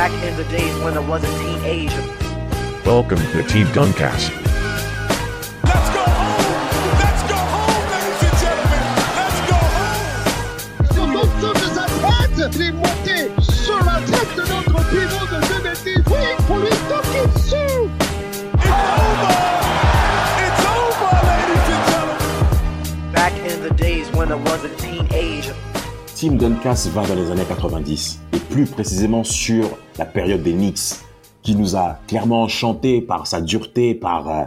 Back in the days when I was a teenager. Welcome to Team Duncast. Let's go home! Let's go home, ladies and gentlemen! Let's go home! Sur l'ensemble de sa tête, il est monté sur la tête de notre pivot de 2010. Oui, pour lui toquer dessus. It's over! It's over, ladies and gentlemen! Back in the days when I was a teenager. Tim Duncas va dans les années 90 et plus précisément sur la période des Knicks qui nous a clairement enchanté par sa dureté, par euh,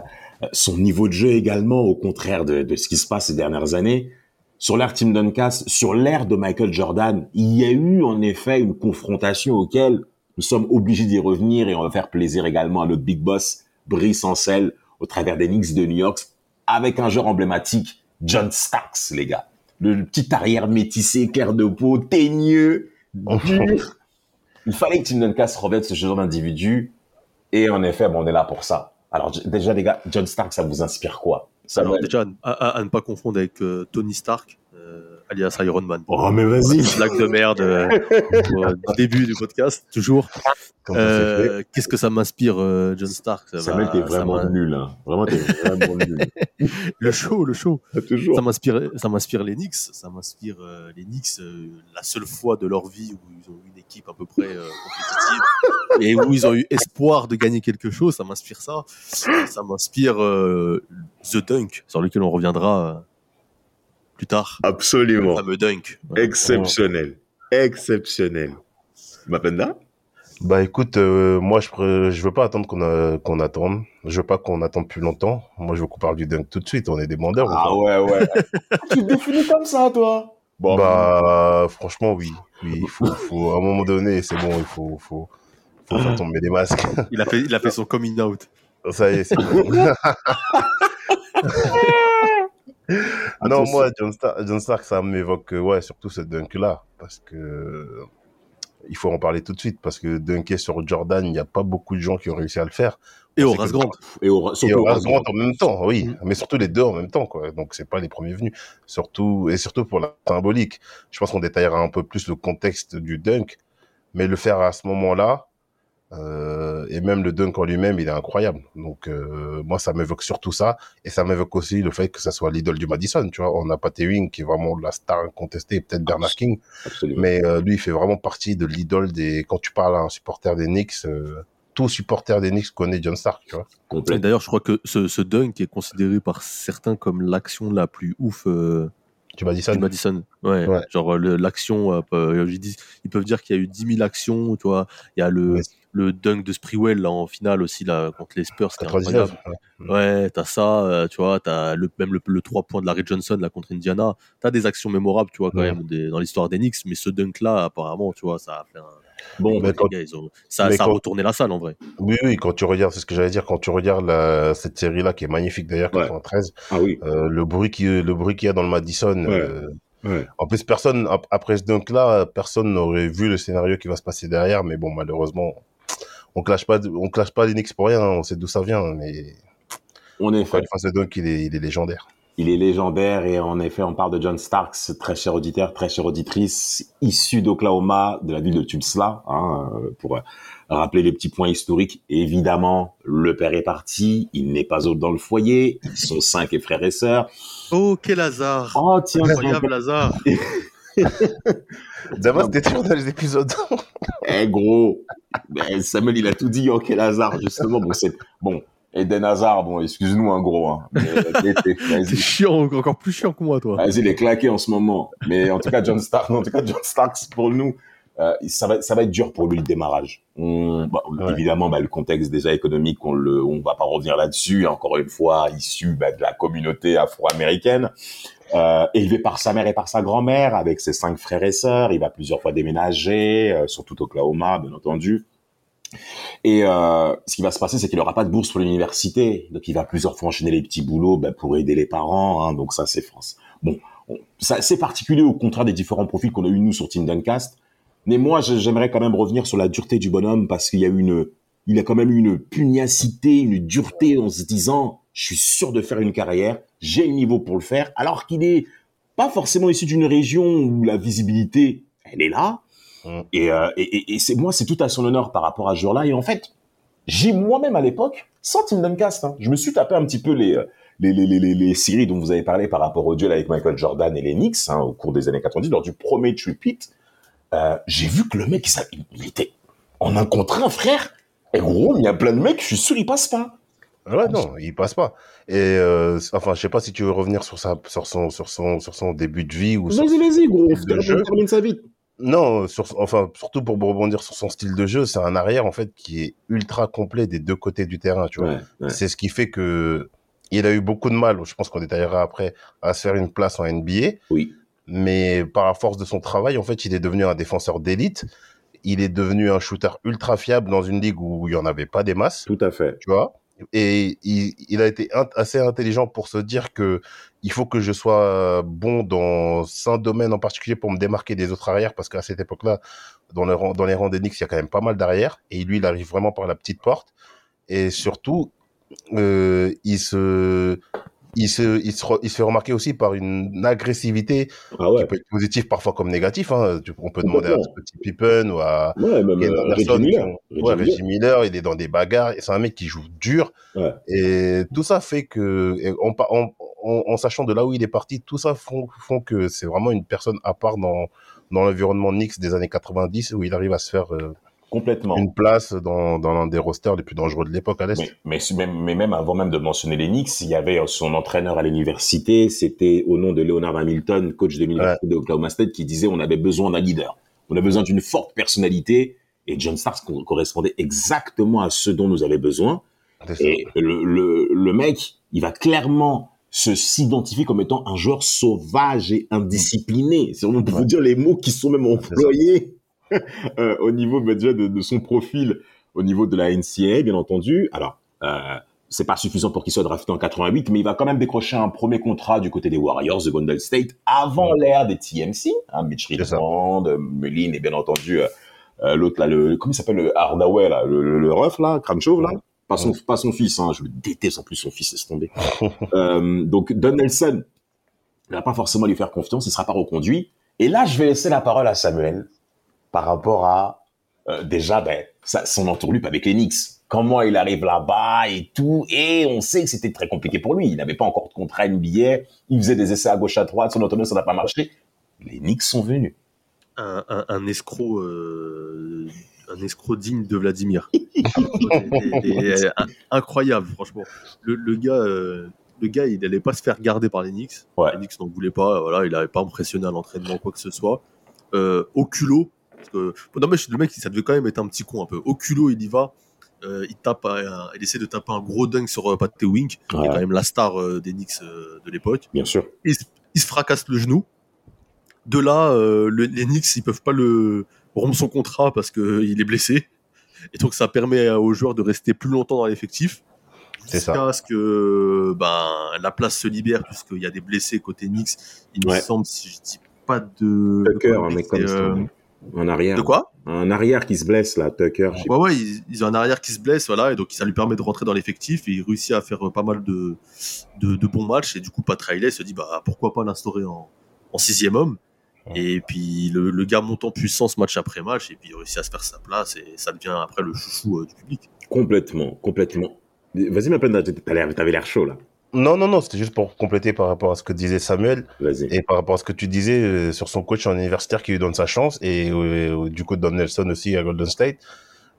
son niveau de jeu également, au contraire de, ce qui se passe ces dernières années. Sur l'ère Tim Duncas, sur l'ère de Michael Jordan, il y a eu en effet une confrontation auquel nous sommes obligés d'y revenir et on va faire plaisir également à notre big boss Brice Ancel au travers des Knicks de New York avec un joueur emblématique, John Starks, les gars. Le petit arrière métissé, clair de peau, teigneux. Il fallait que Tim Duncas revête ce genre d'individu. Et en effet, bon, on est là pour ça. Alors, déjà, les gars, John Stark, ça vous inspire quoi? Ça Alors déjà, à, à- à ne pas confondre avec euh, Tony Stark, alias Iron Man. Oh, mais vas-y Blague de merde euh, au début du podcast, toujours. Euh, Qu'est-ce que ça m'inspire, euh, John Stark? Ça Samuel, t'es vraiment nul. Hein. Vraiment, t'es vraiment nul. Le show, le show. Toujours. Ça m'inspire, ça m'inspire les Knicks. Ça m'inspire euh, les Knicks, la seule fois de leur vie où ils ont eu une équipe à peu près compétitive et où ils ont eu espoir de gagner quelque chose. Ça m'inspire ça. Ça m'inspire The Dunk, sur lequel on reviendra plus tard. Le Absolument. fameux Dunk. Exceptionnel. Exceptionnel. Mapenda Bah écoute, euh, moi je pr- je veux pas attendre qu'on attende. Je veux pas qu'on attende plus longtemps. Moi je veux qu'on parle du dunk tout de suite. On est des bandeurs. ou Ah pas ouais, ouais. tu te définis comme ça, toi Bon, Bah franchement oui. Oui, il faut, faut à un moment donné, c'est bon, il faut, faut, faut faire tomber les masques. Il a fait, il a fait son coming out. Ça y est, c'est bon. non, Attention. moi, John, Star- John Stark, ça m'évoque, euh, ouais, surtout ce dunk-là, parce que il faut en parler tout de suite, parce que dunker sur Jordan, il n'y a pas beaucoup de gens qui ont réussi à le faire. Et Horace Grant. Et Horace Grant Grant. en même temps, oui, Mm. mais surtout les deux en même temps, quoi. Donc c'est pas les premiers venus, surtout et surtout pour la symbolique. Je pense qu'on détaillera un peu plus le contexte du dunk, mais le faire à ce moment-là, euh, et même le dunk en lui-même, il est incroyable. Donc euh, moi, ça m'évoque surtout ça, et ça m'évoque aussi le fait que ça soit l'idole du Madison. Tu vois, on n'a pas Ewing qui est vraiment la star incontestée, peut-être Bernard King, Absolument. mais euh, lui, il fait vraiment partie de l'idole des. Quand tu parles à un supporter des Knicks. euh, tout supporter des Knicks connaît John Stark, tu vois. Complètement. D'ailleurs, je crois que ce, ce dunk est considéré par certains comme l'action la plus ouf euh, du Madison. Ouais. Ouais. Genre l'action, euh, ils disent- ils peuvent dire qu'il y a eu 10 000 actions, tu vois. Il y a le. Le dunk de Sprewell là, en finale aussi là, contre les Spurs, c'était 99. incroyable. ouais. Ouais, t'as ça, euh, tu vois, t'as le, même le, le 3 points de Larry Johnson là, contre Indiana. T'as des actions mémorables, tu vois, quand Ouais. même, des- dans l'histoire des Knicks, mais ce dunk là, apparemment, tu vois, ça a fait un. Bon, Mais les quand- gars, ils ont- ça, mais ça a quand- retourné la salle en vrai. Oui, oui, quand tu regardes, c'est ce que j'allais dire, quand tu regardes la, cette série-là qui est magnifique d'ailleurs, Ouais. 93, ah oui. euh, le bruit qui, le bruit qu'il y a dans le Madison. Ouais. euh, Ouais. en plus, personne, ap- après ce dunk-là, personne n'aurait vu le scénario qui va se passer derrière, mais bon, malheureusement, on clash pas, on clash pas les Knicks pour rien, hein, on sait d'où ça vient, mais En encore effet. une fois, ce dunk, il est, il est légendaire. Il est légendaire et en effet, on parle de John Starks, très cher auditeur, très chère auditrice, issu d'Oklahoma, de la ville de Tulsa, hein, euh, pour euh, rappeler les petits points historiques. Évidemment, le père est parti, il n'est pas autre dans le foyer, ils sont cinq et frères et sœurs. Oh, quel hasard! Oh tiens, Incroyable hasard! C'était toujours dans les épisodes. eh gros, ben, Samuel il a tout dit, oh quel hasard justement. Bon c'est bon. Eden Hazard, bon excuse-nous un gros, hein. Euh, t'es- chiant, encore plus chiant que moi, toi. Vas-y, il est claqué en ce moment. Mais en tout cas, John Stark, en tout cas, John Starks, pour nous, euh, ça va, ça va être dur pour lui le démarrage. On, bah, Ouais. Évidemment, bah, le contexte déjà économique, on le, on va pas revenir là-dessus. Encore une fois, issu bah, de la communauté afro-américaine, euh, élevé par sa mère et par sa grand-mère, avec ses cinq frères et sœurs. Il va plusieurs fois déménager, euh, surtout Oklahoma, bien entendu. Et euh, ce qui va se passer, c'est qu'il aura pas de bourse pour l'université, donc il va plusieurs fois enchaîner les petits boulots bah, pour aider les parents. Hein, donc ça, c'est France. Bon, on- ça c'est particulier au contraire des différents profils qu'on a eu nous sur Team Duncast. Mais moi, j'aimerais quand même revenir sur la dureté du bonhomme parce qu'il y a une, il a quand même une pugnacité, une dureté en se disant, je suis sûr de faire une carrière, j'ai le niveau pour le faire, alors qu'il est pas forcément issu d'une région où la visibilité, elle est là. Mm. Et, euh, et, c'est moi, c'est tout à son honneur par rapport à ce jour-là. Et en fait, j'ai moi-même à l'époque, sans Tim Duncast, hein, je me suis tapé un petit peu les, euh, les, les, les, les, les séries dont vous avez parlé par rapport au duel avec Michael Jordan et les Knicks hein, au cours des années 90, lors du premier tripit. Euh, j'ai vu que le mec, il, il était en un contre un, frère. Et gros, il y a plein de mecs, je suis sûr, ils passent pas. Ouais, non, il passe pas. Et euh, enfin, je sais pas si tu veux revenir sur sa, sur son, sur son, sur son début de vie ou Vas-y, vas-y, gros, on termine- ça vite. Non, sur, enfin, surtout pour rebondir sur son style de jeu, c'est un arrière en fait qui est ultra complet des deux côtés du terrain, tu vois. Ouais, ouais. C'est ce qui fait que il a eu beaucoup de mal, je pense qu'on détaillera après, à se faire une place en NBA. Oui. Mais par la force de son travail, en fait, il est devenu un défenseur d'élite. Il est devenu un shooter ultra fiable dans une ligue où il y en avait pas des masses, Tout à fait. tu vois? Et il, il a été assez intelligent pour se dire que il faut que je sois bon dans un domaine en particulier pour me démarquer des autres arrières parce qu'à cette époque-là, dans, le dans les rangs des Knicks, il y a quand même pas mal d'arrières et lui, il arrive vraiment par la petite porte. Et surtout, euh, il se il se, il, se re- il se fait remarquer aussi par une agressivité Ah ouais. qui peut être positive parfois comme négatif. Hein. On peut demander à petit Pippen ou à Ouais, même euh, Anderson, Reggie Miller. qui ont- Reggie ouais, Miller. Reggie Miller, il est dans des bagarres. C'est un mec qui joue dur. Et tout ça fait que, et en, pa- en, en, en sachant de là où il est parti, tout ça font, font que c'est vraiment une personne à part dans, dans l'environnement Knicks des années 90 où il arrive à se faire euh, Complètement. une place dans, dans l'un des rosters les plus dangereux de l'époque à l'Est. Mais, mais, même, mais même avant même de mentionner les Knicks, il y avait son entraîneur à l'université, c'était au nom de Leonard Hamilton, coach de l'université de Oklahoma State, qui disait on avait besoin d'un leader, on a besoin d'une forte personnalité, et John Starks co- correspondait exactement à ce dont nous avait besoin. Et le, le, le mec, il va clairement se s'identifier comme étant un joueur sauvage et indiscipliné. C'est vraiment pour Ouais. vous dire les mots qui sont même employés euh, au niveau bah, déjà de, de son profil, au niveau de la NCAA, bien entendu. Alors, euh, c'est pas suffisant pour qu'il soit drafté en 88, mais il va quand même décrocher un premier contrat du côté des Warriors de Golden State avant l'ère des TMC, hein, Mitch. Richmond, Mullin et bien entendu euh, euh, l'autre là, le comment il s'appelle le Hardaway là, le, le, le ref là, crâne chauve là. Pas son, pas son fils, hein, je le déteste en plus son fils, laisse tomber. euh, donc Don Nelson, il va pas forcément lui faire confiance, il sera pas reconduit. Et là, je vais laisser la parole à Samuel par rapport à euh, déjà ben, son entourloupe avec les Knicks. Comment il arrive là-bas et tout. Et on sait que c'était très compliqué pour lui. Il n'avait pas encore de contrat NBA. Il faisait des essais à gauche à droite. Son entraîneur, ça n'a pas marché. Les Knicks sont venus. un, un, un escroc, euh, un escroc digne de Vladimir. Des- des- des- un- incroyable, franchement. Le, le gars, euh, le gars, il n'allait pas se faire garder par les Knicks. Ouais. Les Knicks n'en voulaient pas. Voilà, il n'avait pas impressionné à l'entraînement quoi que ce soit. Euh, au culot, parce que non mais le mec, ça devait quand même être un petit con un peu. Au culot, il y va. Euh, il tape, un- il essaie de taper un gros dunk sur euh, Pat Ewing, qui est quand même la star euh, des Knicks euh, de l'époque Bien sûr. il, se- il se fracasse le genou. De là, le- les Knicks, ils peuvent pas le rompre son contrat parce qu'il est blessé. Et donc, ça permet aux joueurs de rester plus longtemps dans l'effectif. C'est ça. Jusqu'à ce que ben, la place se libère, puisqu'il y a des blessés côté Knicks. Il Ouais. me semble, si je dis pas de. Tucker, un mec comme ça. Un arrière. De quoi? Un arrière qui se blesse, là, Tucker. Ouais, ouais, ils, ils ont un arrière qui se blesse, voilà, et donc ça lui permet de rentrer dans l'effectif et il réussit à faire pas mal de, de, de bons matchs. Et du coup, Pat Riley se dit, bah, pourquoi pas l'instaurer en, en sixième homme. Et puis le, le gars monte en puissance match après match, et puis il réussit à se faire sa place, et ça devient après le chouchou euh, du public. Complètement, complètement. Vas-y, ma peine, t'avais l'air chaud, là. Non, non, non, c'était juste pour compléter par rapport à ce que disait Samuel. Et par rapport à ce que tu disais euh, sur son coach en universitaire qui lui donne sa chance, et euh, du coup Don Nelson aussi à Golden State,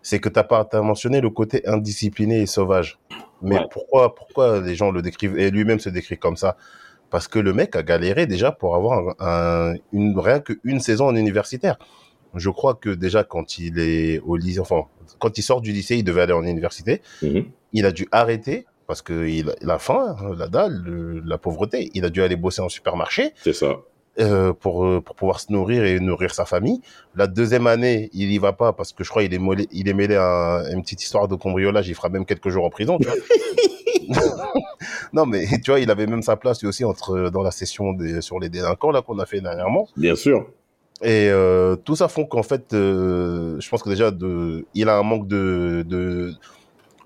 c'est que t'as pas t'as mentionné le côté indiscipliné et sauvage. Mais Ouais. pourquoi pourquoi les gens le décrivent et lui-même se décrit comme ça? Parce que le mec a galéré déjà pour avoir un, un- une rien qu'une saison en universitaire. Je crois que déjà quand il est au lycée, enfin quand il sort du lycée, il devait aller en université. Mhm. Il a dû arrêter parce que il, a faim, la dalle, le- la pauvreté. Il a dû aller bosser en supermarché C'est ça. euh, pour euh, pour pouvoir se nourrir et nourrir sa famille. La deuxième année, il y va pas parce que je crois il est mêlé, il est mêlé à un- une petite histoire de cambriolage. Il fera même quelques jours en prison. Tu vois. non mais tu vois, il avait même sa place lui aussi entre dans la session des, sur les délinquants là qu'on a fait dernièrement. Bien sûr. Et euh, tout ça font qu'en fait, euh, je pense que déjà de, il a un manque de de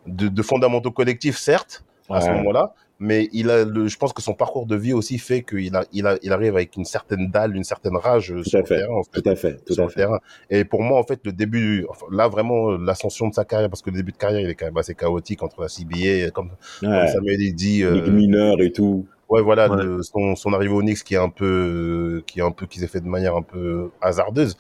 de, de fondamentaux collectifs certes à ce moment-là. mais il a le, je pense que son parcours de vie aussi fait qu'il a, il a, il arrive avec une certaine dalle, une certaine rage Tout sur à le fait. terrain. en fait. Tout à fait, tout sur à le fait. terrain. Et pour moi, en fait, le début, enfin, là vraiment, l'ascension de sa carrière, parce que le début de carrière, il est quand même assez chaotique entre la CBA, comme. Samuel il dit, euh, et tout. ouais, voilà, Ouais. le- son, son arrivée au Knicks qui est un peu, qui est un peu, qui s'est fait de manière un peu hasardeuse.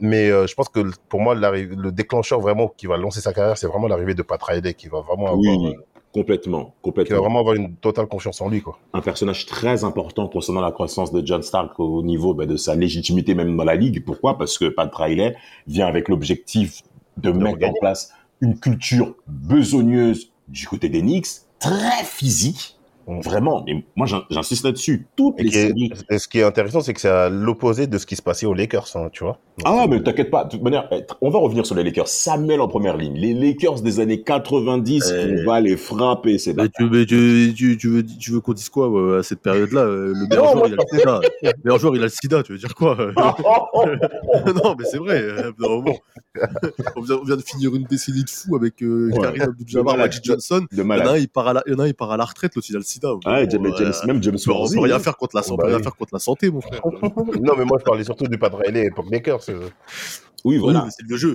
Mais euh, je pense que pour moi, le déclencheur vraiment qui va lancer sa carrière, c'est vraiment l'arrivée de Pat Riley, qui va vraiment avoir, Oui, euh, complètement, qui va complètement. vraiment avoir une totale confiance en lui, quoi. un personnage très important concernant la croissance de John Stark au niveau ben, de sa légitimité même dans la ligue. Pourquoi? Parce que Pat Riley vient avec l'objectif de mettre en place une culture besogneuse du côté des Knicks, très physique. Vraiment, mais moi j'in- j'insiste là-dessus. Toutes Et, les séries. ce qui est intéressant, c'est que c'est à l'opposé de ce qui se passait aux Lakers, hein, tu vois. Ah, mais t'inquiète pas. De toute manière, on va revenir sur les Lakers. Samuel en première ligne. Les Lakers des années 90, Eh. on va les frapper, c'est Mais tu, mais tu, tu, tu veux, tu veux qu'on dise quoi euh, à cette période-là euh, Le meilleur joueur, il a le sida. Le meilleur joueur, il a le sida, tu veux dire quoi euh? Non, mais c'est vrai. euh, moment. on, vient, on vient de finir une décennie de fou avec euh, Ouais. Karim Abdul-Jabbar. Magic Johnson. de Il y, en a malade. un, il part à la, il y en a un, il part à la retraite, l'autre, il a le sida. Ouais, Bon, James, euh, James- même James on peut- on Worthy, peut rien faire contre la, Bah peut rien oui. faire contre la santé, mon frère. non, mais moi, je parlais surtout du Pat Riley époque Lakers. euh. Oui, Oui, voilà. c'est le jeu.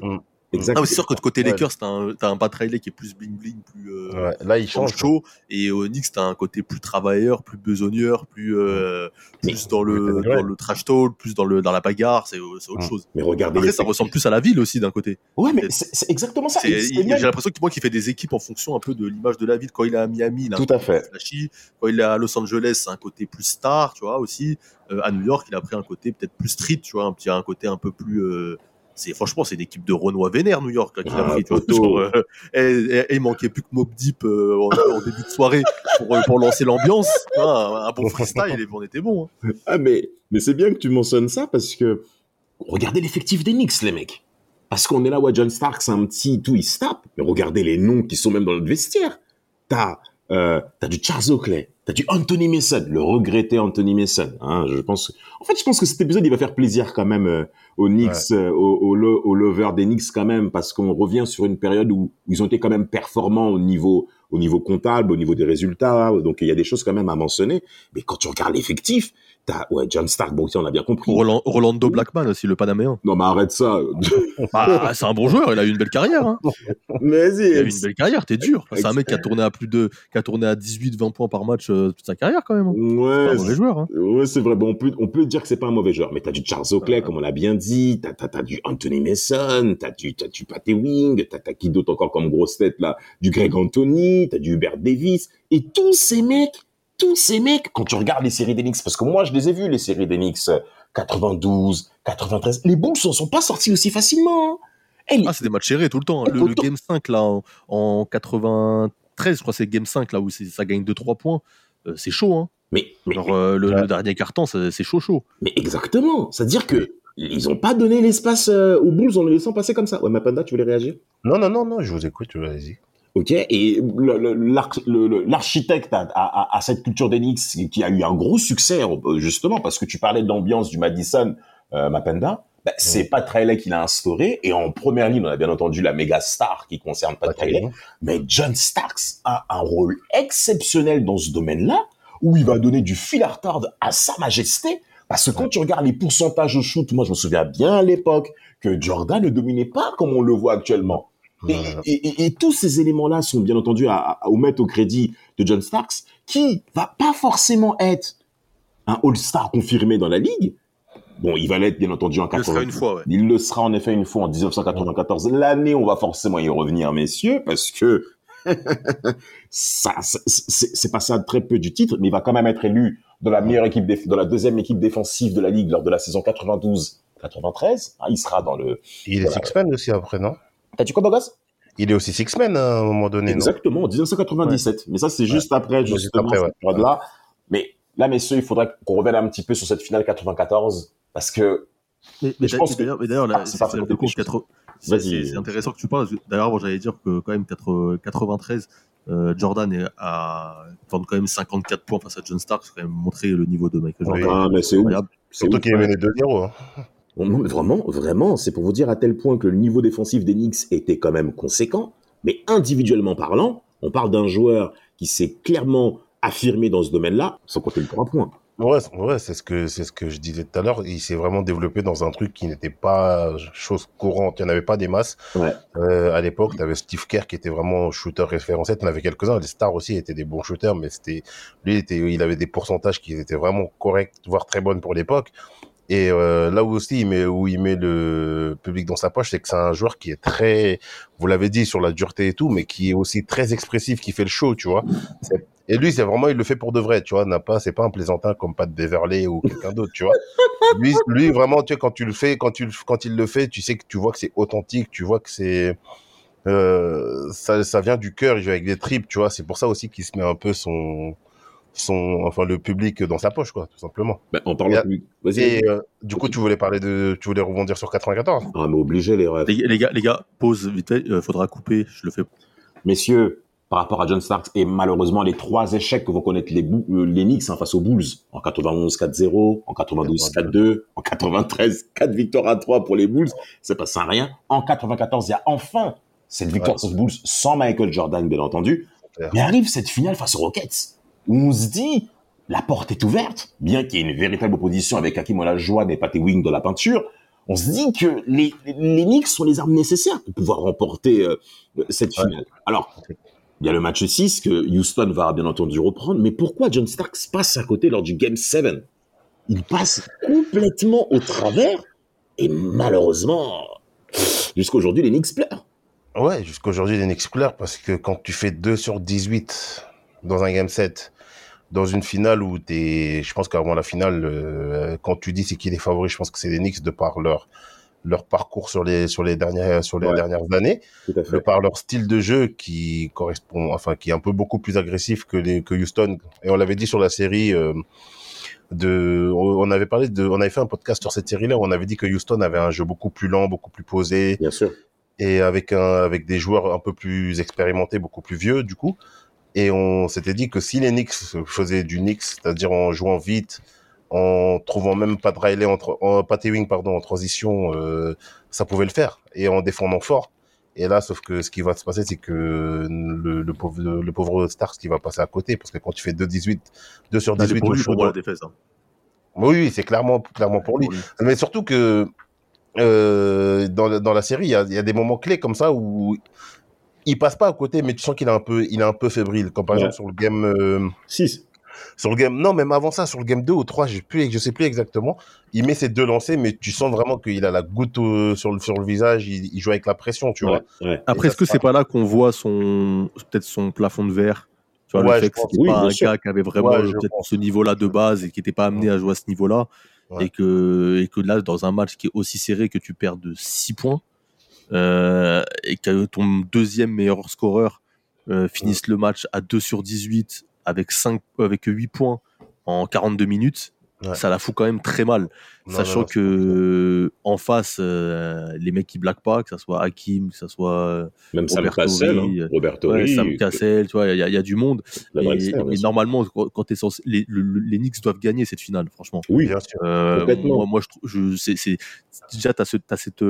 Exact. Non, mais c'est sûr que de côté Ouais. Lakers, t'as un, t'as un Pat Riley qui est plus bling-bling, plus. euh, Ouais, là, il change. chaud et au Knicks t'as un côté plus travailleur plus besogneur plus euh, plus dans le dans le trash talk plus dans le dans la bagarre c'est autre chose Mais regardez après ça ressemble plus à la ville aussi d'un côté Ouais, mais c'est exactement ça. J'ai l'impression que moi qui fait des équipes en fonction un peu de l'image de la ville quand il est à Miami un Tout à fait. flashy quand il est à Los Angeles c'est un côté plus star tu vois aussi Euh, à New York il a pris un côté peut-être plus street tu vois un petit un côté un peu plus euh, c'est franchement c'est une équipe de Renoir vénère New York là, qu'il a Ah, pris tu vois, genre, euh, et, et- et il manquait plus que Mob Deep euh, en, en début de soirée pour, euh, pour lancer l'ambiance un, un bon freestyle et on était bon hein. Ah, mais, mais c'est bien que tu mentionnes ça parce que regardez l'effectif des Knicks, les mecs. Parce qu'on est là où John Stark, c'est un petit tout, il se tape. Mais regardez les noms qui sont même dans notre vestiaire. T'as, euh, t'as du Charles Oakley, t'as du Anthony Mason, le regretté Anthony Mason. Hein, je pense, en fait, je pense que cet épisode, il va faire plaisir quand même euh, aux Knicks, euh, aux, aux, lo- aux lovers des Knicks quand même, parce qu'on revient sur une période où, où ils ont été quand même performants au niveau, au niveau comptable, au niveau des résultats. Donc, il y a des choses quand même à mentionner. Mais quand tu regardes l'effectif, t'as, ouais, John Stark, bon, tiens, on a bien compris. Roland- Rolando Blackman aussi le Panaméen Non, mais arrête ça. bah, c'est un bon joueur il a eu une belle carrière hein. mais il a eu une belle carrière t'es dur c'est un mec qui a tourné à plus de qui a tourné à 18 20 points par match euh, toute sa carrière quand même hein. C'est Ouais, pas un mauvais joueur hein. Ouais, c'est vrai. Bon, on peut, on peut dire que c'est pas un mauvais joueur, mais t'as du Charles Oakley, comme on l'a bien dit, t'as, t'as, t'as du Anthony Mason, t'as du, t'as du Patty Wing, t'as, t'as qui d'autre encore comme grosse tête là, du Greg Anthony, t'as du Hubert Davis, et tous ces mecs, tous ces mecs, quand tu regardes les séries d'Enix, parce que moi je les ai vus les séries d'Enix, euh, 92, 93, les Bulls ne sont pas sortis aussi facilement. hein. Eh, les- Ah, c'est des matchs serrés tout le temps. hein. Le, le Game 5, là, en, en 93, je crois c'est Game 5, là, où ça gagne 2-3 points. euh, c'est chaud, hein. mais, mais, Genre, euh, le, dernier carton, c'est chaud, chaud. mais exactement. C'est-à-dire que ils ont pas donné l'espace euh, aux Bulls en les laissant passer comme ça. Ouais, Mapanda, tu voulais réagir? Non, non, non, non, je vous écoute, vas-y. Ok, et l'architecte à, à- à- cette culture d'Enix qui a eu un gros succès, euh, justement, parce que tu parlais de l'ambiance du Madison, euh, Mapenda, bah, c'est Pat Riley qui l'a instauré, et en première ligne, on a bien entendu la méga star qui concerne Pat Riley, mais John Starks a un rôle exceptionnel dans ce domaine-là, où il va donner du fil à retordre à sa majesté, parce que quand tu regardes les pourcentages au shoot, moi je me souviens bien à l'époque que Jordan ne dominait pas comme on le voit actuellement. Et, Ouais. et- et- et tous ces éléments-là sont bien entendu à, à, mettre au crédit de John Starks, qui va pas forcément être un All-Star confirmé dans la ligue. Bon, il va l'être bien entendu en Il le sera 80. une fois, ouais. Il le sera en effet une fois en 1994. L'année, on va forcément y revenir, messieurs, parce que ça, c'est- c'est c'est pas ça très peu du titre, mais il va quand même être élu dans la meilleure équipe, dans la deuxième équipe défensive de la ligue lors de la saison 92-93. Ah, il sera dans le. Il est Six-Man aussi après, non? T'as dit quoi, Bogas Il est aussi Six-Man à un moment donné, Exactement, en 1997. Mais ça, c'est juste après, juste après, ouais. cette période-là. Mais là, messieurs, il faudrait qu'on revienne un petit peu sur cette finale 94, parce que Mais, Mais je pense mais que- d'ailleurs, là, Ah, c'est c'est pas c'est très le coup, compliqué, 80 c'est- Vas-y. c'est- c'est intéressant que tu parles. D'ailleurs, moi, j'allais dire que quand même 80 93, euh, Jordan est à tente quand même 54 points face à John Stark, c'est quand même montrer le niveau de Michael Oui. Jordan. Ah, mais c'est ouf. Incroyable. C'est Surtout qu'il est mené 2-0. Non, mais vraiment, vraiment, c'est pour vous dire à tel point que le niveau défensif des Knicks était quand même conséquent. Mais individuellement parlant, on parle d'un joueur qui s'est clairement affirmé dans ce domaine-là, sans compter le trois points. Ouais, c'est- ouais, c'est ce que c'est ce que je disais tout à l'heure. Il s'est vraiment développé dans un truc qui n'était pas chose courante. Il n'y en avait pas des masses. Ouais. Euh, à l'époque, tu avais Steve Kerr qui était vraiment shooter référencé. Tu en avais quelques-uns. Les stars aussi étaient des bons shooters, mais c'était lui, il, était, il avait des pourcentages qui étaient vraiment corrects, voire très bonnes pour l'époque. Et euh, là où aussi il met, où il met le public dans sa poche, c'est que c'est un joueur qui est très, vous l'avez dit sur la dureté et tout, mais qui est aussi très expressif, qui fait le show, tu vois. Et lui, c'est vraiment, il le fait pour de vrai, tu vois. N'a pas, c'est pas un plaisantin comme Pat Beverley ou quelqu'un d'autre, tu vois. Lui, lui vraiment, tu sais, quand tu le fais, quand tu, quand il le fait, tu sais que tu vois que c'est authentique, tu vois que c'est, euh, ça, ça vient du cœur, il joue avec des tripes, tu vois. C'est pour ça aussi qu'il se met un peu son, son, enfin le public dans sa poche, quoi, tout simplement. Ben, en parlant Et- plus. Vas-y. Et euh, du coup, tu voulais parler de, tu voulais rebondir sur 94. Ah, mais obligé, les refs. Les, les gars, les gars, pause vite euh, faudra couper. Je le fais. Messieurs, par rapport à John Starks et malheureusement les trois échecs que vont connaître les, euh, les Knicks hein, face aux Bulls en 91 4-0, en 92 4-2, en 93 4 victoires à 3 pour les Bulls, c'est pas sans rien. En 94, il y a enfin cette victoire Ouais. sur les Bulls sans Michael Jordan bien entendu. Mais arrive cette finale face aux Rockets où on se dit la porte est ouverte, bien qu'il y ait une véritable opposition avec Hakim Olajuwon et Patty Wing dans la peinture. On se dit que les, les Knicks sont les armes nécessaires pour pouvoir remporter euh, cette Ouais. finale. Alors, il y a le match 6 que Houston va bien entendu reprendre, mais pourquoi John Starks passe à côté lors du Game 7 Il passe complètement au travers et malheureusement, jusqu'à aujourd'hui, les Knicks pleurent. Ouais, jusqu'aujourd'hui, les Knicks pleurent parce que quand tu fais 2 sur 18 dans un game set, dans une finale où t'es, je pense qu'avant la finale, euh, quand tu dis c'est qui les favoris, je pense que c'est les Knicks de par leur, leur parcours sur les, sur les dernières, sur les Ouais. dernières années, de par leur style de jeu qui correspond, enfin, qui est un peu beaucoup plus agressif que les, que Houston. Et on l'avait dit sur la série, euh, de, on avait parlé de, on avait fait un podcast sur cette série-là où on avait dit que Houston avait un jeu beaucoup plus lent, beaucoup plus posé, Bien sûr. et avec un avec des joueurs un peu plus expérimentés, beaucoup plus vieux du coup. Et on s'était dit que si les Knicks faisaient du Knicks, c'est-à-dire en jouant vite, en trouvant même pas de Riley en, en pas Ewing, pardon en transition, euh, ça pouvait le faire et en défendant fort. Et là, sauf que ce qui va se passer, c'est que le, le pauvre le pauvre Starks qui va passer à côté parce que quand tu fais 2 18 2 sur Non, 18 pour lui, pour la défaite. hein. oui, c'est clairement clairement pour lui. Mais surtout que euh, dans, la- dans la série, il y a, il y a des moments clés comme ça où il passe pas à côté, mais tu sens qu'il est un peu, il est un peu fébrile. Comme par Ouais. exemple sur le game, euh, 6. sur le game, non, même avant ça, sur le game 2 ou 3, je plus, je sais plus exactement. Il met ses deux lancers, mais tu sens vraiment qu'il a la goutte au- sur le, sur le visage. Il, il joue avec la pression, tu vois. ouais. Après, est-ce que c'est pas là qu'on voit son peut-être son plafond de verre? Tu vois, Ouais, le fait que c'était Oui, pas un sûr. gars qui avait vraiment Ouais, euh, peut-être ce niveau-là de base et qui n'était pas amené à jouer à ce niveau-là. Ouais. Et, que, et que là, dans un match qui est aussi serré que tu perds de 6 points, euh, et que ton deuxième meilleur scoreur euh, finisse le match à 2 sur 18 avec, 5, avec 8 points en 42 minutes, Ouais. ça la fout quand même très mal. Non, Sachant non, non, que en face, euh, les mecs qui blaguent pas, que ça soit Hakim, que ça soit euh, Même Sam Roberto Cassel, hein. Roberto ouais, Sam Cassel, tu vois, il y, a- il y a du monde. la Et, sûr. normalement, quand t'es censé, les, le- le- les Knicks doivent gagner cette finale, franchement. Oui, Bien sûr. Euh, Complètement. moi, moi, je, trouve- je, c'est, déjà, t'as ce, t'as cette,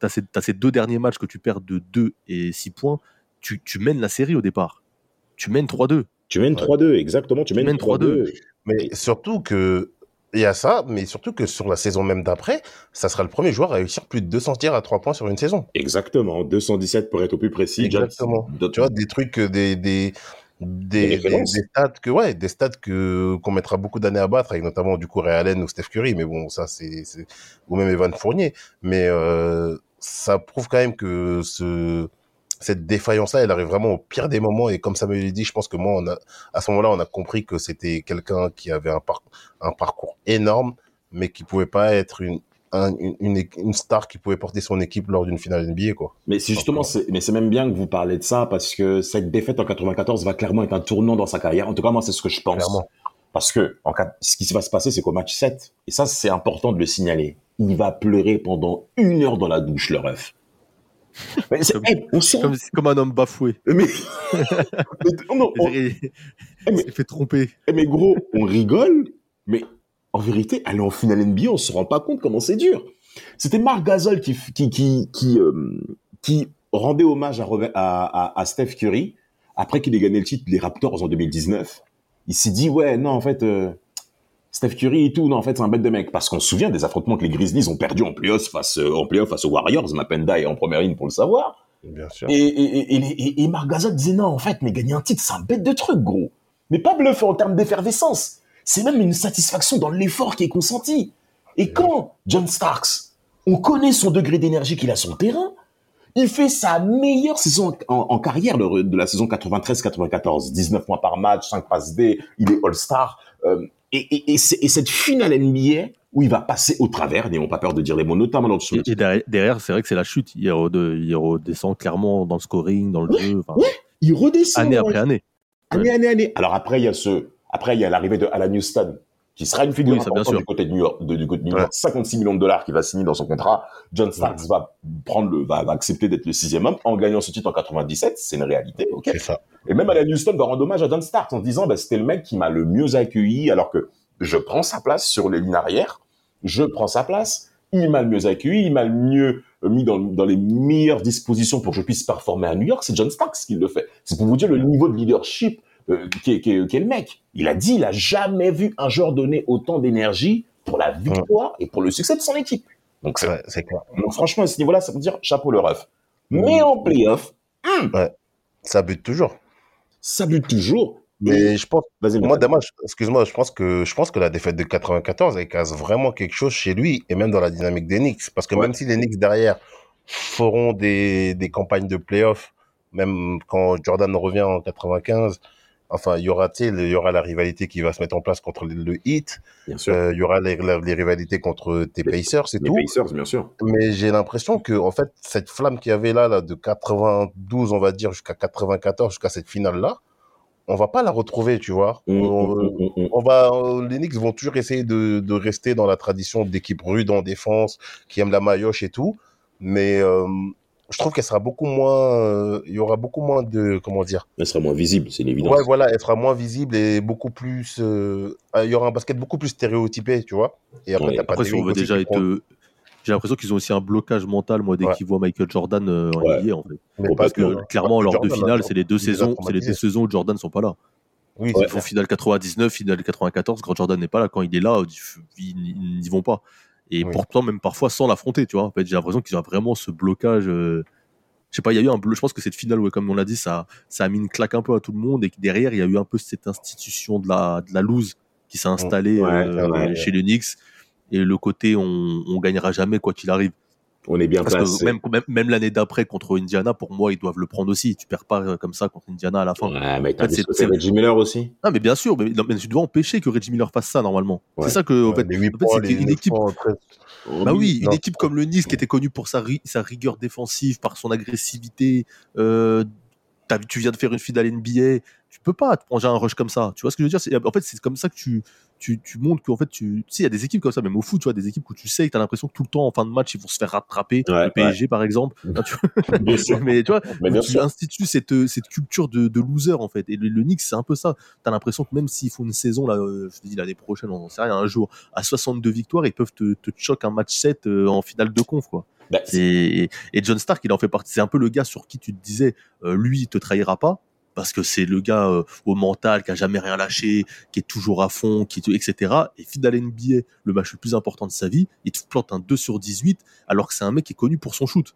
t'as cette- t'as ces deux derniers matchs que tu perds de 2 et 6 points. Tu, tu mènes la série au départ. Tu mènes 3-2. tu mènes 3-2, exactement, tu Tu mènes mènes 3-2. Mais surtout que il y a ça, mais surtout que sur la saison même d'après, ça sera le premier joueur à réussir plus de 200 tirs à 3 points sur une saison. Exactement, 217 pour être au plus précis. Exactement. Jack- Tu vois, des trucs, euh, des, des, des, Des des, références. des stats que, ouais, des stats que, qu'on mettra beaucoup d'années à battre, avec notamment du coup Ray Allen ou Steph Curry, mais bon, ça, c'est, c'est, ou même Evan Fournier. Mais, euh, ça prouve quand même que ce, cette défaillance-là, elle arrive vraiment au pire des moments. Et comme Samuel l'a dit, je pense que moi, on a, à ce moment-là, on a compris que c'était quelqu'un qui avait un, par- un parcours énorme, mais qui pouvait pas être une, un- une, une, une star qui pouvait porter son équipe lors d'une finale NBA, quoi. Mais c'est justement, c'est, mais c'est même bien que vous parlez de ça parce que cette défaite en 94 va clairement être un tournant dans sa carrière. En tout cas, moi, c'est ce que je pense. Clairement. Parce que en ce qui va se passer, c'est qu'au match 7, et ça, c'est important de le signaler, il va pleurer pendant une heure dans la douche, le ref. Mais Comme- hey, on sent, Comme, comme un homme bafoué. mais, non, on- Il Eh, s'est fait tromper. Eh, mais gros, on rigole, mais en vérité, aller en finale NBA, on se rend pas compte comment c'est dur. C'était Marc Gasol qui, qui, qui, qui, euh, qui rendait hommage à, Robert- à, à, à Steph Curry après qu'il ait gagné le titre des Raptors en 2019. il s'est dit ouais non en fait euh, Steph Curry et tout non en fait c'est un bête de mec parce qu'on se souvient des affrontements que les Grizzlies ont perdu en playoffs face euh, en face aux Warriors, Mapenda est en première ligne pour le savoir. Bien sûr. Et, et, et, et, et Marc disait non, en fait, mais gagner un titre, c'est un bête de truc, gros. Mais pas bluff en termes d'effervescence. C'est même une satisfaction dans l'effort qui est consenti. Et quand John Starks, on connaît son degré d'énergie qu'il a sur le terrain, il fait sa meilleure saison en, en carrière de, de la saison 93-94. 19 points par match, 5 passes D, il est All-Star. Euh, et, et, et, c'est- et cette finale NBA où il va passer au travers, n'ayons pas peur de dire les mots, notamment dans le. Et, derrière, derrière, c'est vrai que c'est la chute. Il, rede- il redescend clairement dans le scoring, dans le jeu, enfin, Il redescend. année après année. Année, année, année. Alors après, il y a ce, après, il y a l'arrivée de Alan Houston, qui sera une figure Oui, ça, bien importante sûr. du côté de New York, de- du côté de New York. Ouais. 56 millions de dollars qu'il va signer dans son contrat. John Starks va prendre le, va, va accepter d'être le sixième homme en gagnant ce titre en 97. C'est une réalité, ok. C'est ça. Et même Alan Houston va rendre hommage à John Starks en disant, bah, c'était le mec qui m'a le mieux accueilli, alors que je prends sa place sur les lignes arrière. Je prends sa place. Il m'a le mieux accueilli, il m'a le mieux mis dans, dans les meilleures dispositions pour que je puisse performer à New York. C'est John Starks qui le fait. C'est pour vous dire le niveau de leadership euh, qui, est, qui, est, qui est le mec. Il a dit, il a jamais vu un joueur donner autant d'énergie pour la victoire et pour le succès de son équipe. Donc, c'est- Ouais, c'est clair. donc franchement, à ce niveau-là, ça veut dire chapeau le ref. Mais en playoff, Ça bute toujours. ça bute toujours. Mais je pense, moi, dommage, excuse-moi, je pense que, je pense que la défaite de 94, elle casse vraiment quelque chose chez lui et même dans la dynamique des Knicks. Parce que Ouais. même si les Knicks derrière feront des, des campagnes de playoffs, même quand Jordan revient en 95, enfin, il y aura, il y aura la rivalité qui va se mettre en place contre le, Heat, bien sûr. euh, il y aura les, rivalités contre tes Les- Pacers et les tout? Pacers, bien sûr. Mais j'ai l'impression que, en fait, cette flamme qu'il y avait là, là, de 92, on va dire, jusqu'à 94, jusqu'à cette finale-là, on va pas la retrouver, tu vois. Mm, On- mm, mm, mm. on va, les Knicks vont toujours essayer de, de rester dans la tradition d'équipe rude en défense, qui aime la maillotche et tout. Mais euh, je trouve qu'elle sera beaucoup moins, euh, il y aura beaucoup moins de, comment dire? Elle sera moins visible, c'est une évidence. Ouais, voilà, elle sera moins visible et beaucoup plus, euh, il y aura un basket beaucoup plus stéréotypé, tu vois. Et après, Ouais. pas Après, des si on Knicks veut aussi déjà être. prend- euh, J'ai l'impression qu'ils ont aussi un blocage mental, moi, dès Ouais. qu'ils voient Michael Jordan euh, en Ouais. NBA, en fait. Bon, Parce que que, hein. clairement, lors de Jordan, finale, hein, c'est les deux saisons, c'est les deux saisons où Jordan sont pas là. Oui, Ouais. Ils font finale 99, finale 94. Quand Jordan n'est pas là, quand il est là, ils n'y vont pas. Et Oui. pourtant, même parfois sans l'affronter, tu vois. En fait, j'ai l'impression qu'ils ont vraiment ce blocage. euh, Je sais pas, il y a eu un bleu. Je pense que cette finale, ouais, comme on l'a dit, ça, ça a mis une claque un peu à tout le monde et que derrière, il y a eu un peu cette institution de la, de la loose qui s'est installée Ouais, euh, ouais. chez les Knicks. Et le côté, on, on gagnera jamais quoi qu'il arrive. On est bien Parce placé. que même, même, même l'année d'après contre Indiana, pour moi, ils doivent le prendre aussi. Tu perds pas euh, comme ça contre Indiana à la fin. Ouais, mais t'as En fait, vu c'est- Reggie Miller aussi Ah, mais bien sûr, mais, non, mais tu dois empêcher que Reggie Miller fasse ça normalement. Ouais. C'est ça que, en fait, les 8 en fait, c'est une 9 équipe. points, 13. Bah oui, une Non. équipe comme le Nice qui était connue pour sa, ri- sa rigueur défensive, par son agressivité. Euh, tu viens de faire une finale NBA, tu peux pas te manger un rush comme ça. Tu vois ce que je veux dire? C'est- En fait, c'est comme ça que tu, tu, tu montres qu'en fait, tu, tu sais, il y a des équipes comme ça, même au foot, tu vois, des équipes où tu sais que tu as l'impression que tout le temps, en fin de match, ils vont se faire rattraper. Ouais, le PSG, par exemple. Ah, tu- Bien sûr. mais tu vois, Mais tu sûr. institues cette, cette culture de, de loser en fait. Et le, le Knicks, c'est un peu ça. T'as l'impression que même s'ils font une saison, là, euh, je te dis l'année prochaine, on sait rien, un jour, à 62 victoires, ils peuvent te, te choquer un match 7 euh, en finale de conf, quoi. Bah, Et, et John Stark, il en fait partie. C'est un peu le gars sur qui tu te disais, euh, lui, il te trahira pas. Parce que c'est le gars euh, au mental qui a jamais rien lâché, qui est toujours à fond, qui etc. Et finale NBA, le match le plus important de sa vie, il te plante un 2 sur 18, alors que c'est un mec qui est connu pour son shoot.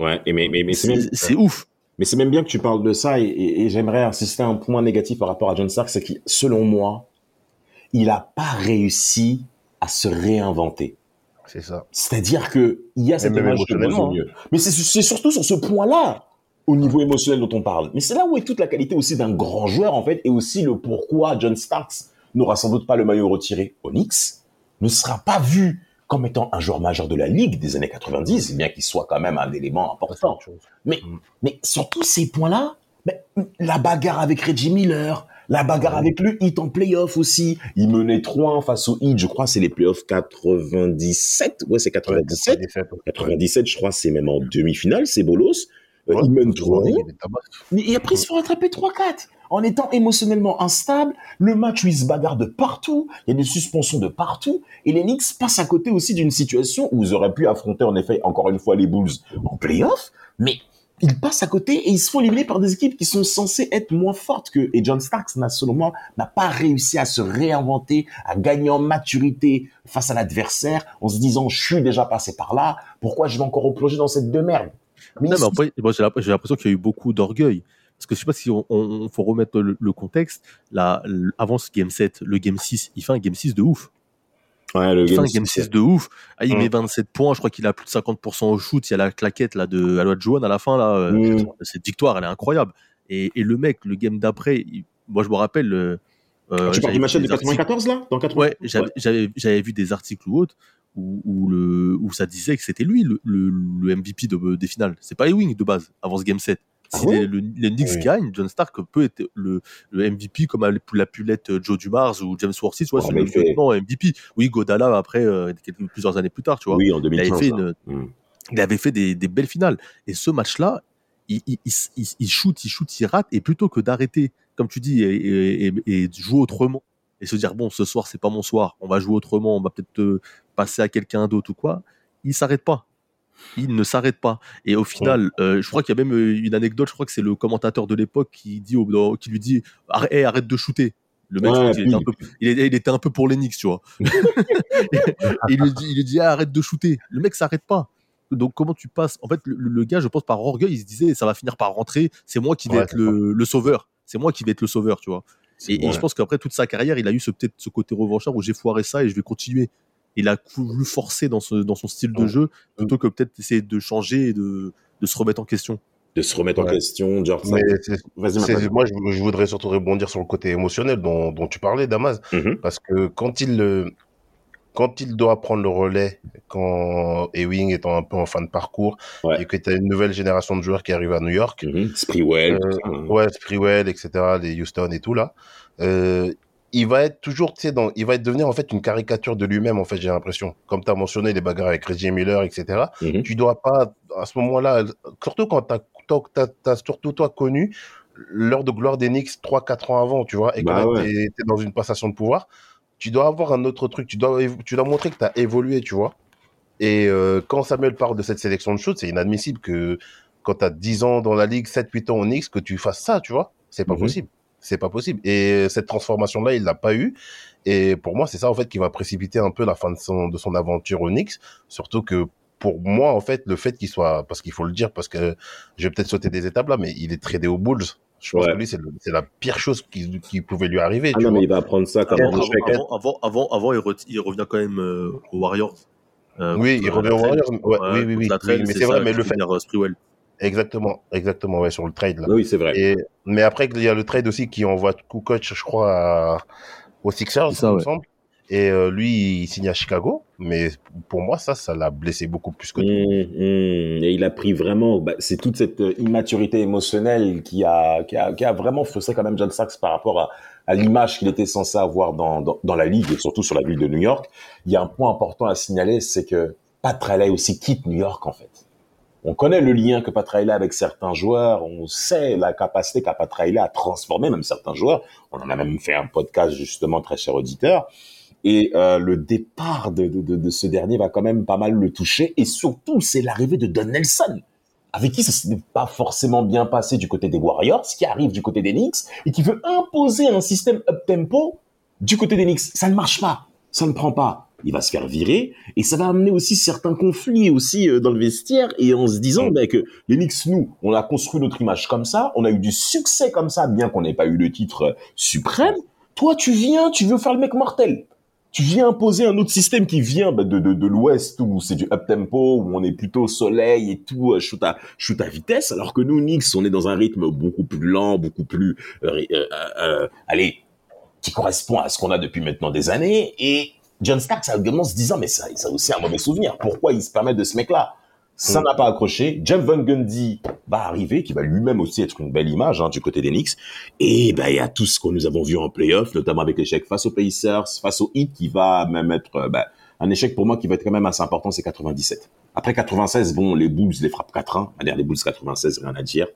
Ouais, et mais, mais, mais c'est même, C'est c'est ouf. mais c'est même bien que tu parles de ça et, et- et j'aimerais insister un point négatif par rapport à John Stark, c'est que selon moi, il a pas réussi à se réinventer. C'est ça. C'est-à-dire que il y a cette même image de mieux. Mais c'est c'est surtout sur ce point-là, au niveau émotionnel dont on parle. Mais c'est là où est toute la qualité aussi d'un grand joueur, en fait, et aussi le pourquoi John Starks n'aura sans doute pas le maillot retiré au Knicks, ne sera pas vu comme étant un joueur majeur de la ligue des années 90, bien qu'il soit quand même un élément important. Mais, Mm. mais sur tous ces points-là, mais, la bagarre avec Reggie Miller, la bagarre avec le Heat en playoff aussi. Il menait 3-1 face au Heat, je crois, c'est les playoffs 97. Ouais, c'est 97. 97, je crois, c'est même en demi-finale, c'est bolos. Euh, Ouais. il mène Ouais, 3 il y a des tabacs. et après, il se fait rattraper 3-4 en étant émotionnellement instable. Le match où il se bagarre de partout, il y a des suspensions de partout. Et les Knicks passent à côté aussi d'une situation où ils auraient pu affronter, en effet, encore une fois, les Bulls en playoff. Mais ils passent à côté et ils se font éliminer par des équipes qui sont censées être moins fortes que. Et John Starks, n'a, n'a pas réussi à se réinventer, à gagner en maturité face à l'adversaire, en se disant, je suis déjà passé par là, pourquoi je vais encore replonger dans cette de merde Non, mais après, moi, j'ai l'imp- j'ai l'impression qu'il y a eu beaucoup d'orgueil. Parce que je sais pas si on, faut remettre le, le contexte. Là, avant ce game 7, le game 6, il fait un game 6 de ouf. Ouais, le Il fait game un game six, 6 de ouf. Ah, il Mm. met 27 points. Je crois qu'il a plus de 50% au shoot. Il y a la claquette là de Aloha Johan à la fin là. euh, Mm. Cette victoire, elle est incroyable. Et, et le mec, le game d'après, moi je me rappelle. euh, euh, tu parles du match de des articles- 94 là? Dans 94 Ouais, j'avais vu des articles ou autres où, où le où ça disait que c'était lui le, le, le MVP de, des finales. C'est pas Ewing de base avant ce game 7. Si Ah les, le- les Knicks Oui. gagnent, John Stark peut être le, le MVP comme l'a pu l'être Joe Dumars ou James Worthy, tu vois, Ouais, c'est le MVP. Oui, Godala après euh, quelques, plusieurs années plus tard, tu vois. Oui, en il avait 2015. fait là. une, Mm. il avait fait des, des belles finales. Et ce match-là, il, il, il, il- shoot, il shoot, il rate. Et plutôt que d'arrêter, comme tu dis, et, et, et- jouer autrement, et se dire, bon, ce soir, c'est pas mon soir, on va jouer autrement, on va peut-être euh, passer à quelqu'un d'autre ou quoi, il s'arrête pas. Il ne s'arrête pas. Et au final, euh, je crois qu'il y a même euh, une anecdote, je crois que c'est le commentateur de l'époque qui, dit au- qui lui dit, arrête, hey, arrête de shooter. Le mec, Ouais, était un peu, il, était- il était un peu pour Knicks, tu vois. Et il lui dit, il lui dit ah, arrête de shooter. Le mec s'arrête pas. Donc comment tu passes? En fait, le, le gars, je pense par orgueil, il se disait ça va finir par rentrer. C'est moi qui vais Ouais, être le, le sauveur. C'est moi qui vais être le sauveur, tu vois. Et, et je pense qu'après toute sa carrière, il a eu ce peut-être ce côté revanchard où j'ai foiré ça et je vais continuer. Il a voulu forcer dans, ce, dans son style de jeu plutôt que peut-être essayer de changer et de, de se remettre en question. De se remettre en question, George. Mais c'est- Vas-y, c'est- Martin. moi, je, je voudrais surtout rebondir sur le côté émotionnel dont, dont tu parlais, Damas. Mhm. Parce que quand il, euh, quand il doit prendre le relais, quand Ewing étant un peu en fin de parcours, Ouais. et que tu as une nouvelle génération de joueurs qui arrive à New York, Mhm. Sprewell, Euh, ça, ouais, Sprewell, etc., les Houston et tout là, euh, il va être toujours, tu sais, dans, il va être devenir en fait une caricature de lui-même, en fait, j'ai l'impression. Comme tu as mentionné les bagarres avec Reggie Miller, etc. Mhm. Tu dois pas, à ce moment-là, surtout quand tu as, surtout toi connu l'heure de gloire des Knicks 3-4 ans avant, tu vois, et que Bah ouais. t'es t'es dans une passation de pouvoir, tu dois avoir un autre truc, tu dois, tu dois montrer que tu as évolué, tu vois. Et euh, quand Samuel parle de cette sélection de shoot, c'est inadmissible que quand tu as 10 ans dans la ligue, 7-8 ans au Knicks, que tu fasses ça, tu vois. C'est pas Mhm. possible. C'est pas possible. Et cette transformation-là, il l'a pas eu. Et pour moi, c'est ça, en fait, qui va précipiter un peu la fin de son, de son aventure au Knicks. Surtout que pour moi, en fait, le fait qu'il soit, parce qu'il faut le dire, parce que je vais peut-être sauter des étapes là, mais il est tradé aux Bulls. Je pense Ouais. que lui, c'est la pire chose qui, qui pouvait lui arriver. Ah tu non, vois. mais il va prendre ça comme Avant, avant- avant, avant, avant, avant, il, re- il revient quand même euh, aux Warriors. Euh, Oui, il revient aux trade. Warriors. Ouais, oui, oui, oui. Oui, mais c'est vrai, mais le fait euh, Sprewell. Exactement, exactement, ouais, sur le trade là. Oui, c'est vrai. Et, mais après, il y a le trade aussi qui envoie Kukoc, je crois, à, aux Sixers, ça, il me semble. Et euh, lui, il signe à Chicago. Mais pour moi, ça, ça l'a blessé beaucoup plus que tout. Mmh, mmh. Et il a pris vraiment, bah, c'est toute cette euh, immaturité émotionnelle qui a, qui a, qui a vraiment frustré quand même John Sachs par rapport à, à l'image qu'il était censé avoir dans, dans, dans la ligue et surtout sur la ville de New York. Il y a un point important à signaler, c'est que Pat Riley aussi quitte New York en fait. On connaît le lien que Pat Riley a avec certains joueurs, on sait la capacité qu'a Pat Riley à transformer même certains joueurs. On en a même fait un podcast justement très cher auditeur. Et euh, le départ de, de ce dernier va quand même pas mal le toucher. Et surtout, c'est l'arrivée de Don Nelson, avec qui ça s'est pas forcément bien passé du côté des Warriors, qui arrive du côté des Knicks et qui veut imposer un système up-tempo du côté des Knicks. Ça ne marche pas, ça ne prend pas. Il va se faire virer et ça va amener aussi certains conflits aussi euh, dans le vestiaire et en se disant ben, que les Knicks, nous, on a construit notre image comme ça, on a eu du succès comme ça, bien qu'on n'ait pas eu le titre euh, suprême. Toi, tu viens, tu veux faire le mec mortel tu viens imposer un autre système qui vient bah, de, de, de l'Ouest où c'est du up-tempo, où on est plutôt soleil et tout, euh, shoot, à, shoot à vitesse, alors que nous, Knicks, on est dans un rythme beaucoup plus lent, beaucoup plus... Euh, euh, euh, allez, qui correspond à ce qu'on a depuis maintenant des années. Et John Starks a également se disant, mais ça, ça a aussi un mauvais souvenir. Pourquoi il se permet de ce mec-là? Ça Mm. n'a pas accroché. Jeff Van Gundy va arriver, qui va lui-même aussi être une belle image hein, du côté des Knicks. Et ben il y a tout ce que nous avons vu en playoff, notamment avec l'échec face aux Pacers, face aux Heat, qui va même être euh, ben, un échec pour moi qui va être quand même assez important, c'est 97. Après 96, bon, les Bulls les frappent 4-1. Allez, les Bulls 96, rien à dire.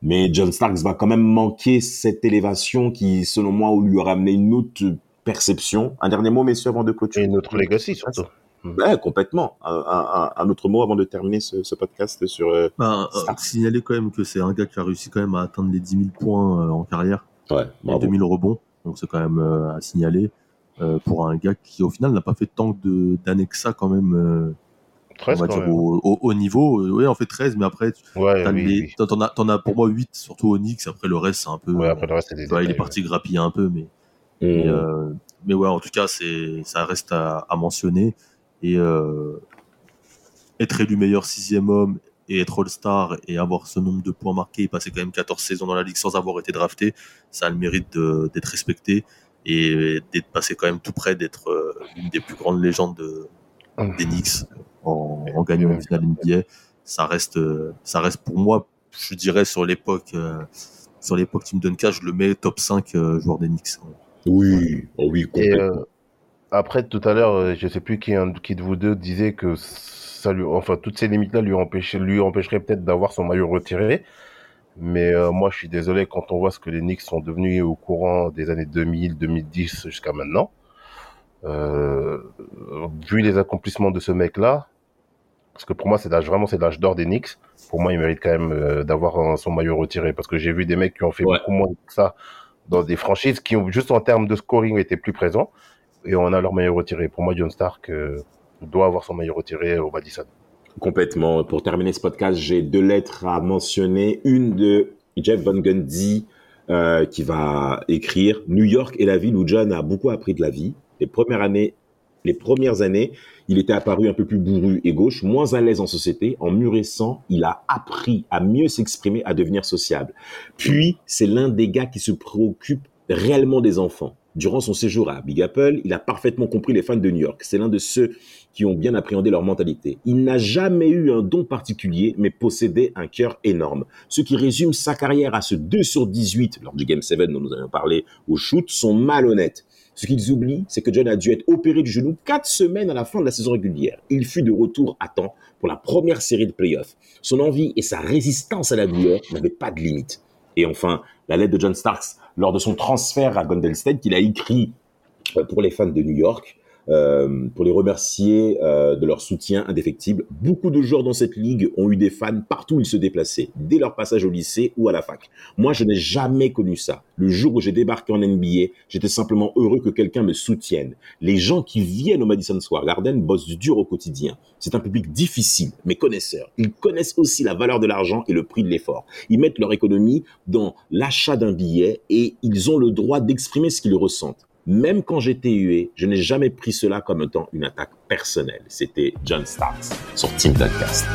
Mais John Starks va quand même manquer cette élévation qui, selon moi, lui aura amené une autre perception. Un dernier mot, messieurs, avant de Et clôturer. notre legacy, surtout. Ouais, complètement. Un, un- un autre mot avant de terminer ce, ce podcast sur. euh, Ben, euh, signaler quand même que c'est un gars qui a réussi quand même à atteindre les 10 000 points euh, en carrière Ouais, et bravo. 2000 rebonds. Donc c'est quand même euh, à signaler euh, pour un gars qui au final n'a pas fait tant de- d'années que ça quand même. euh, on 13 va quand dire même. au, au haut niveau. Ouais, on fait 13, mais après, tu- Ouais, t'as oui, oui. t'en- t'en as, t'en as pour moi 8, surtout au Knicks. Après, le reste, c'est un peu. Ouais, après le reste, c'est des vois, il est parti grappiller un peu, mais. Mmh. Mais, euh, mais ouais, en tout cas, c'est, ça reste à, à mentionner. Et euh, être élu meilleur sixième homme et être All-Star et avoir ce nombre de points marqués et passer quand même 14 saisons dans la ligue sans avoir été drafté, ça a le mérite de- d'être respecté et d'être passé quand même tout près d'être euh, l'une des plus grandes légendes de- Hum. des Knicks en, en gagnant une finale NBA. Ça reste, euh, ça reste pour moi, je dirais sur l'époque, euh, sur l'époque Tim Duncan, je le mets top 5 euh, joueur des Knicks. Oui, oh oui, Et complètement. euh, après, tout à l'heure, euh, je sais plus qui, un- qui de vous deux disait que ça lui, enfin, toutes ces limites-là lui, lui empêcheraient peut-être d'avoir son maillot retiré. Mais euh, moi, je suis désolé quand on voit ce que les Knicks sont devenus au courant des années 2000, 2010 jusqu'à maintenant. Euh, vu les accomplissements de ce mec-là, parce que pour moi, c'est l'âge vraiment c'est l'âge d'or des Knicks. Pour moi, il mérite quand même euh, d'avoir son maillot retiré parce que j'ai vu des mecs qui ont fait Ouais. beaucoup moins que ça dans des franchises qui ont juste en termes de scoring été plus présents et on a leur maillot retiré. Pour moi, John Stark euh, doit avoir son maillot retiré au Madison. Complètement. Pour terminer ce podcast, j'ai deux lettres à mentionner. Une de Jeff Van Gundy euh, qui va écrire New York est la ville où John a beaucoup appris de la vie. Les premières années, les premières années, il était apparu un peu plus bourru et gauche, moins à l'aise en société. En mûrissant, il a appris à mieux s'exprimer, à devenir sociable. Puis, c'est l'un des gars qui se préoccupe réellement des enfants. Durant son séjour à Big Apple, il a parfaitement compris les fans de New York. C'est l'un de ceux qui ont bien appréhendé leur mentalité. Il n'a jamais eu un don particulier, mais possédait un cœur énorme. Ce qui résume sa carrière à ce 2 sur 18 lors du Game 7 dont nous avons parlé au shoot sont malhonnêtes. Ce qu'ils oublient, c'est que John a dû être opéré du genou quatre semaines à la fin de la saison régulière. Il fut de retour à temps pour la première série de playoffs. Son envie et sa résistance à la douleur n'avaient pas de limite. Et enfin, la lettre de John Starks lors de son transfert à Golden State qu'il a écrit euh, pour les fans de New York, euh, pour les remercier euh, de leur soutien indéfectible. Beaucoup de joueurs dans cette ligue ont eu des fans partout où ils se déplaçaient, dès leur passage au lycée ou à la fac. Moi, je n'ai jamais connu ça. Le jour où j'ai débarqué en NBA, j'étais simplement heureux que quelqu'un me soutienne. Les gens qui viennent au Madison Square Garden bossent dur au quotidien. C'est un public difficile, mais connaisseurs. Ils connaissent aussi la valeur de l'argent et le prix de l'effort. Ils mettent leur économie dans l'achat d'un billet et ils ont le droit d'exprimer ce qu'ils ressentent. Même quand j'étais hué, je n'ai jamais pris cela comme étant une attaque personnelle. C'était John Starks sur Team Duncast.